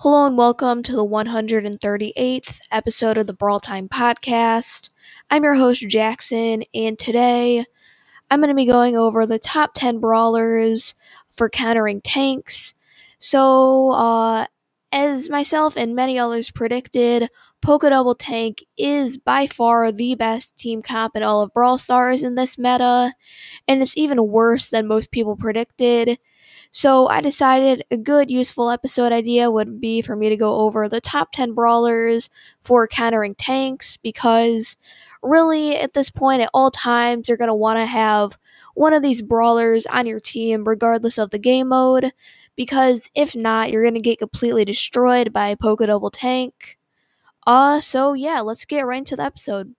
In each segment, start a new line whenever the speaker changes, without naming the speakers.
Hello and welcome to the 138th episode of the Brawl Time podcast. I'm your host, Jackson, and today I'm going to be going over the top 10 brawlers for countering tanks. So, uh, as myself and many others predicted, Poco Double Tank is by far the best team comp in all of Brawl Stars in this meta, and it's even worse than most people predicted. So I decided a good, useful episode idea would be for me to go over the top 10 brawlers for countering tanks because really at this point at all times you're going to want to have one of these brawlers on your team regardless of the game mode because if not you're going to get completely destroyed by a Poco Double Tank. Uh so yeah, let's get right into the episode.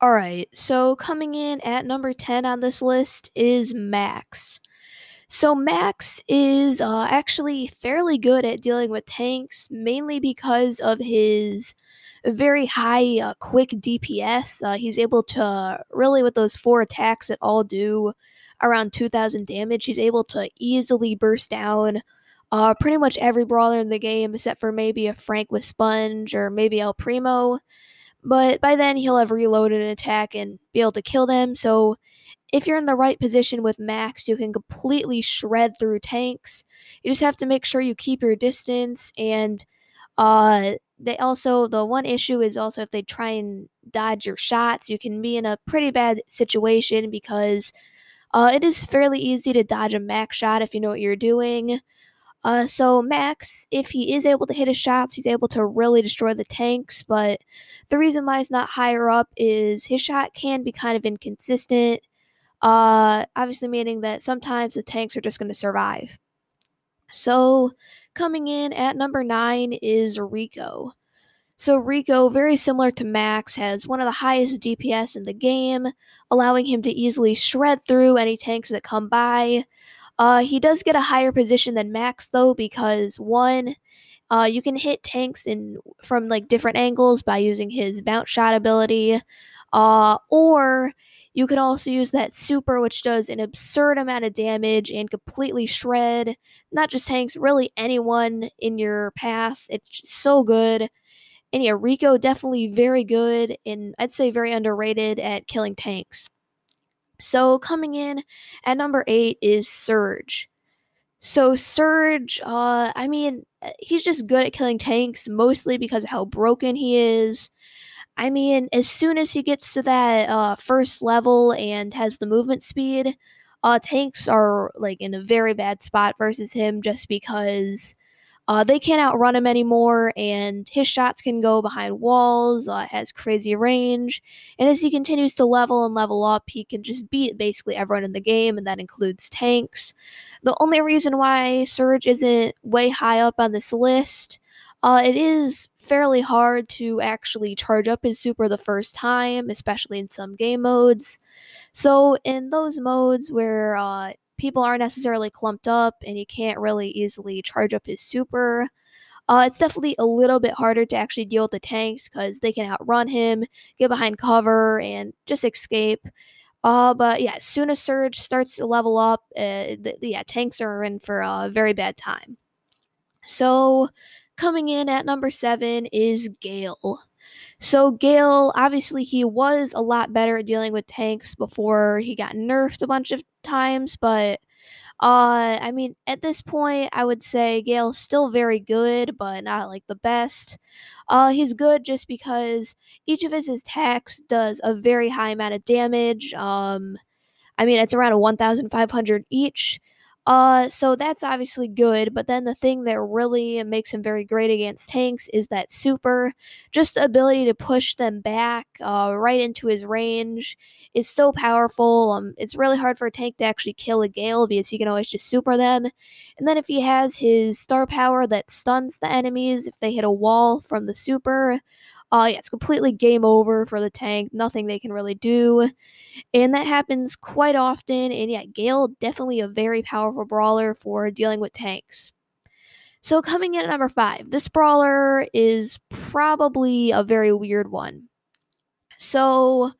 Alright, so coming in at number 10 on this list is Max. So Max is uh, actually fairly good at dealing with tanks, mainly because of his very high uh, quick DPS. Uh, he's able to really, with those four attacks that all do around 2,000 damage, he's able to easily burst down uh, pretty much every brawler in the game, except for maybe a Frank with Sponge or maybe El Primo. But by then, he'll have reloaded an attack and be able to kill them. So if you're in the right position with Max, you can completely shred through tanks. You just have to make sure you keep your distance and uh they also the one issue is also if they try and dodge your shots, you can be in a pretty bad situation because uh, it is fairly easy to dodge a max shot if you know what you're doing. Uh, so Max, if he is able to hit his shots, he's able to really destroy the tanks. But the reason why he's not higher up is his shot can be kind of inconsistent. Uh, obviously, meaning that sometimes the tanks are just going to survive. So, coming in at number nine is Rico. So, Rico, very similar to Max, has one of the highest DPS in the game, allowing him to easily shred through any tanks that come by. Uh, he does get a higher position than Max, though, because one, uh, you can hit tanks in from like different angles by using his bounce shot ability, uh, or you can also use that super, which does an absurd amount of damage and completely shred not just tanks, really anyone in your path. It's so good. And yeah, Rico definitely very good and I'd say very underrated at killing tanks. So coming in at number eight is Surge. So Surge, uh, I mean, he's just good at killing tanks, mostly because of how broken he is. I mean, as soon as he gets to that uh, first level and has the movement speed, uh, tanks are like in a very bad spot versus him just because uh, they can't outrun him anymore, and his shots can go behind walls, uh, has crazy range, and as he continues to level and level up, he can just beat basically everyone in the game, and that includes tanks. The only reason why Surge isn't way high up on this list uh, it is fairly hard to actually charge up his super the first time, especially in some game modes. So, in those modes where uh, people aren't necessarily clumped up and you can't really easily charge up his super, uh, it's definitely a little bit harder to actually deal with the tanks because they can outrun him, get behind cover, and just escape. Uh, but yeah, as soon as Surge starts to level up, uh, the, yeah, tanks are in for a very bad time. So, Coming in at number seven is Gale. So Gale, obviously, he was a lot better at dealing with tanks before he got nerfed a bunch of times, but uh, I mean, at this point, I would say Gale's still very good, but not like the best. Uh, he's good just because each of his attacks does a very high amount of damage. Um, I mean, it's around a 1,500 each. Uh, so that's obviously good, but then the thing that really makes him very great against tanks is that super. Just the ability to push them back uh, right into his range is so powerful. Um, it's really hard for a tank to actually kill a Gale because he can always just super them. And then if he has his star power that stuns the enemies if they hit a wall from the super, uh, yeah, it's completely game over for the tank. Nothing they can really do. And that happens quite often. And yeah, Gale, definitely a very powerful brawler for dealing with tanks. So, coming in at number five, this brawler is probably a very weird one. So,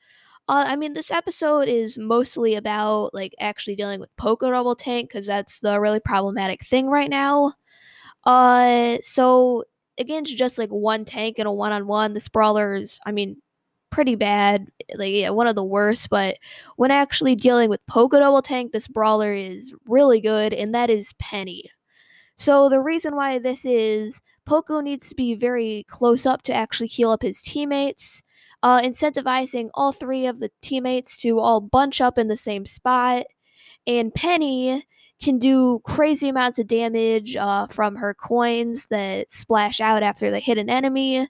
uh, I mean, this episode is mostly about like actually dealing with Poco Double Tank because that's the really problematic thing right now. Uh, so against just like one tank and a one on one, the Brawler is, I mean, pretty bad, like yeah, one of the worst. But when actually dealing with Poco Double Tank, this Brawler is really good, and that is Penny. So the reason why this is Poco needs to be very close up to actually heal up his teammates, uh, incentivizing all three of the teammates to all bunch up in the same spot. And Penny can do crazy amounts of damage uh, from her coins that splash out after they hit an enemy.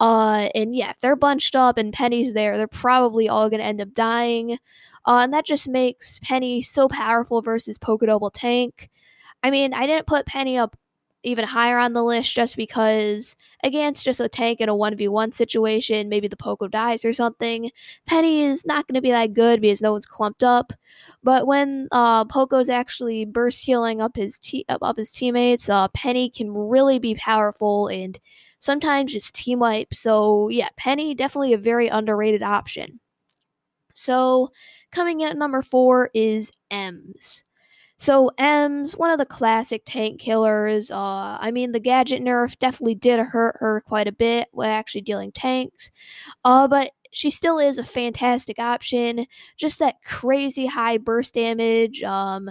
Uh, and yeah, if they're bunched up and Penny's there, they're probably all going to end up dying. Uh, and that just makes Penny so powerful versus Poco Double Tank. I mean, I didn't put Penny up even higher on the list just because, again, it's just a tank in a 1v1 situation. Maybe the Poco dies or something. Penny is not going to be that good because no one's clumped up. But when uh, Poco's actually burst healing up his te- up, his teammates, uh, Penny can really be powerful and sometimes just team wipe. So, yeah, Penny definitely a very underrated option. So, coming in at number four is Emz. So Emz, one of the classic tank killers. Uh, I mean, the gadget nerf definitely did hurt her quite a bit when actually dealing tanks. Uh, but she still is a fantastic option. Just that crazy high burst damage. Um,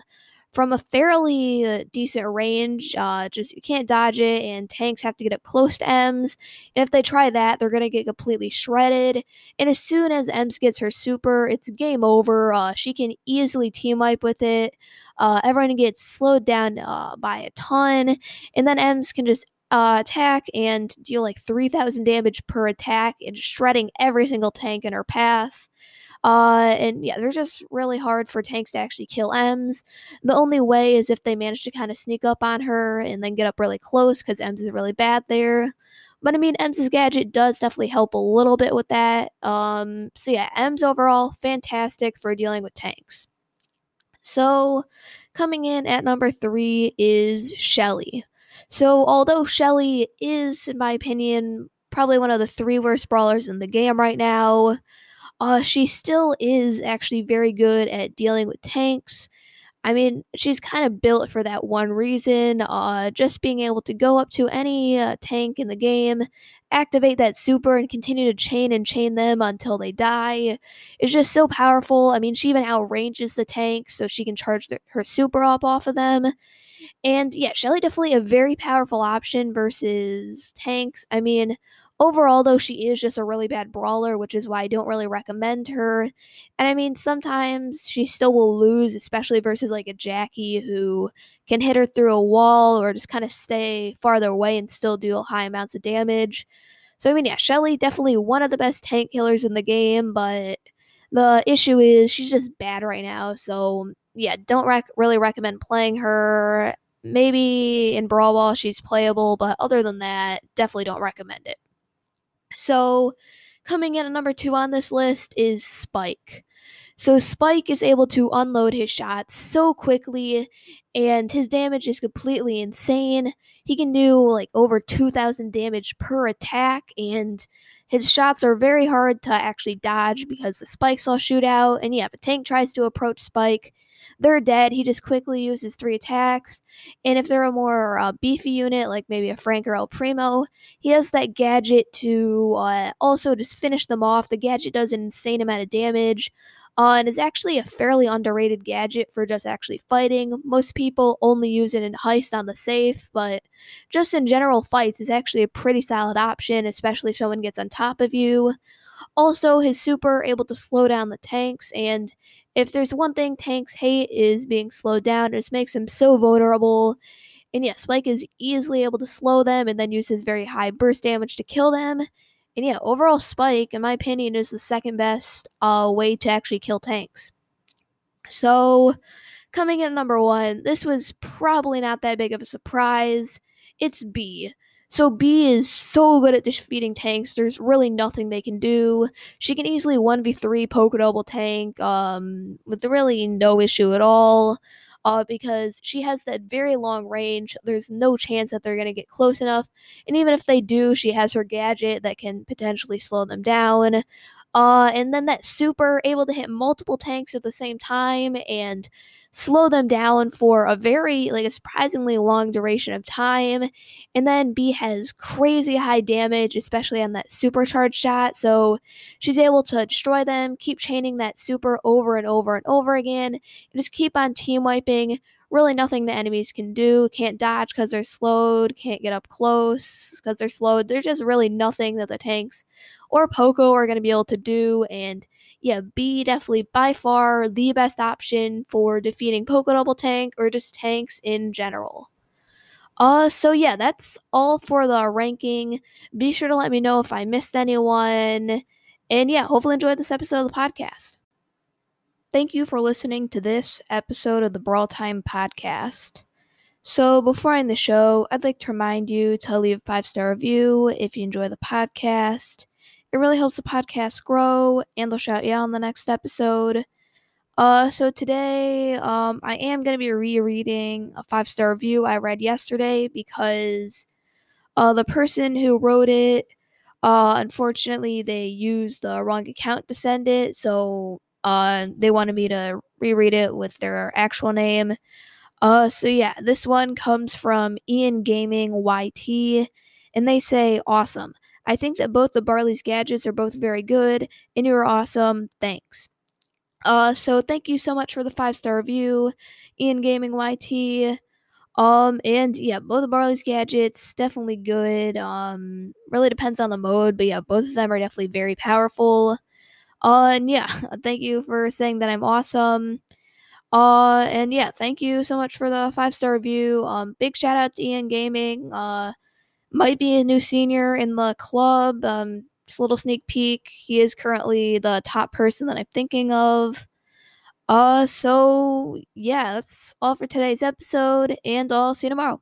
from a fairly uh, decent range. Uh, just you can't dodge it, and tanks have to get up close to Emz. And if they try that, they're gonna get completely shredded. And as soon as Emz gets her super, it's game over. Uh, she can easily team wipe with it. Uh, everyone gets slowed down uh, by a ton, and then Emz can just uh, attack and deal like 3,000 damage per attack and shredding every single tank in her path. Uh, and yeah, they're just really hard for tanks to actually kill Emz. The only way is if they manage to kind of sneak up on her and then get up really close because Emz is really bad there. But I mean, Emz's gadget does definitely help a little bit with that. Um, so yeah, Emz overall fantastic for dealing with tanks. So, coming in at number three is Shelly. So, although Shelly is, in my opinion, probably one of the three worst brawlers in the game right now, uh, she still is actually very good at dealing with tanks. I mean, she's kind of built for that one reason. Uh, just being able to go up to any uh, tank in the game, activate that super, and continue to chain and chain them until they die is just so powerful. I mean, she even outranges the tank, so she can charge the, her super up off of them. And yeah, Shelly definitely a very powerful option versus tanks. I mean, Overall, though, she is just a really bad brawler, which is why I don't really recommend her. And I mean, sometimes she still will lose, especially versus like a Jackie who can hit her through a wall or just kind of stay farther away and still do high amounts of damage. So, I mean, yeah, Shelly definitely one of the best tank killers in the game, but the issue is she's just bad right now. So, yeah, don't rec- really recommend playing her. Maybe in Brawl Ball she's playable, but other than that, definitely don't recommend it. So, coming in at number two on this list is Spike. So, Spike is able to unload his shots so quickly, and his damage is completely insane. He can do like over 2,000 damage per attack, and his shots are very hard to actually dodge because the spikes all shoot out. And yeah, if a tank tries to approach Spike, they're dead. He just quickly uses three attacks. And if they're a more uh, beefy unit, like maybe a Frank or El Primo, he has that gadget to uh, also just finish them off. The gadget does an insane amount of damage. Uh, and is actually a fairly underrated gadget for just actually fighting. Most people only use it in heist on the safe, but just in general fights is actually a pretty solid option, especially if someone gets on top of you. Also, his super able to slow down the tanks, and if there's one thing tanks hate is being slowed down. It just makes them so vulnerable. And yeah, Spike is easily able to slow them and then use his very high burst damage to kill them. And yeah, overall Spike, in my opinion, is the second best uh, way to actually kill tanks. So, coming in number one, this was probably not that big of a surprise. It's Bea. So Bea is so good at defeating tanks. There's really nothing they can do. She can easily 1v3 Poco Double tank um, with really no issue at all. Uh, because she has that very long range. There's no chance that they're going to get close enough. And even if they do, she has her gadget that can potentially slow them down. Uh, and then that super able to hit multiple tanks at the same time and slow them down for a very like a surprisingly long duration of time and then Bea has crazy high damage especially on that supercharged shot so she's able to destroy them keep chaining that super over and over and over again and just keep on team wiping. Really nothing the enemies can do can't dodge because they're slowed can't get up close because they're slowed there's just really nothing that the tanks or poco are going to be able to do and yeah, Bea definitely by far the best option for defeating Poco Double Tank or just tanks in general. Uh, so yeah, that's all for the ranking. Be sure to let me know if I missed anyone. And yeah, hopefully enjoyed this episode of the podcast. Thank you for listening to this episode of the Brawl Time podcast. So before I end the show, I'd like to remind you to leave a five star review if you enjoy the podcast. It really helps the podcast grow, and they'll shout you out on the next episode. Uh, so today, um, I am gonna be rereading a five star review I read yesterday because, uh, the person who wrote it, uh, unfortunately, they used the wrong account to send it, so uh, they wanted me to reread it with their actual name. Uh, so yeah, this one comes from Ian Gaming YT, and they say, "Awesome." I think that both the Barley's gadgets are both very good, and you are awesome. Thanks. Uh, so thank you so much for the five star review, Ian Gaming YT. Um, and yeah, both the Barley's gadgets definitely good. Um, really depends on the mode, but yeah, both of them are definitely very powerful. Uh, and yeah, thank you for saying that I'm awesome. Uh, and yeah, thank you so much for the five star review. Um, big shout out to Ian Gaming. Uh, might be a new senior in the club. Um, just a little sneak peek. He is currently the top person that I'm thinking of. Uh, so yeah, that's all for today's episode, and I'll see you tomorrow.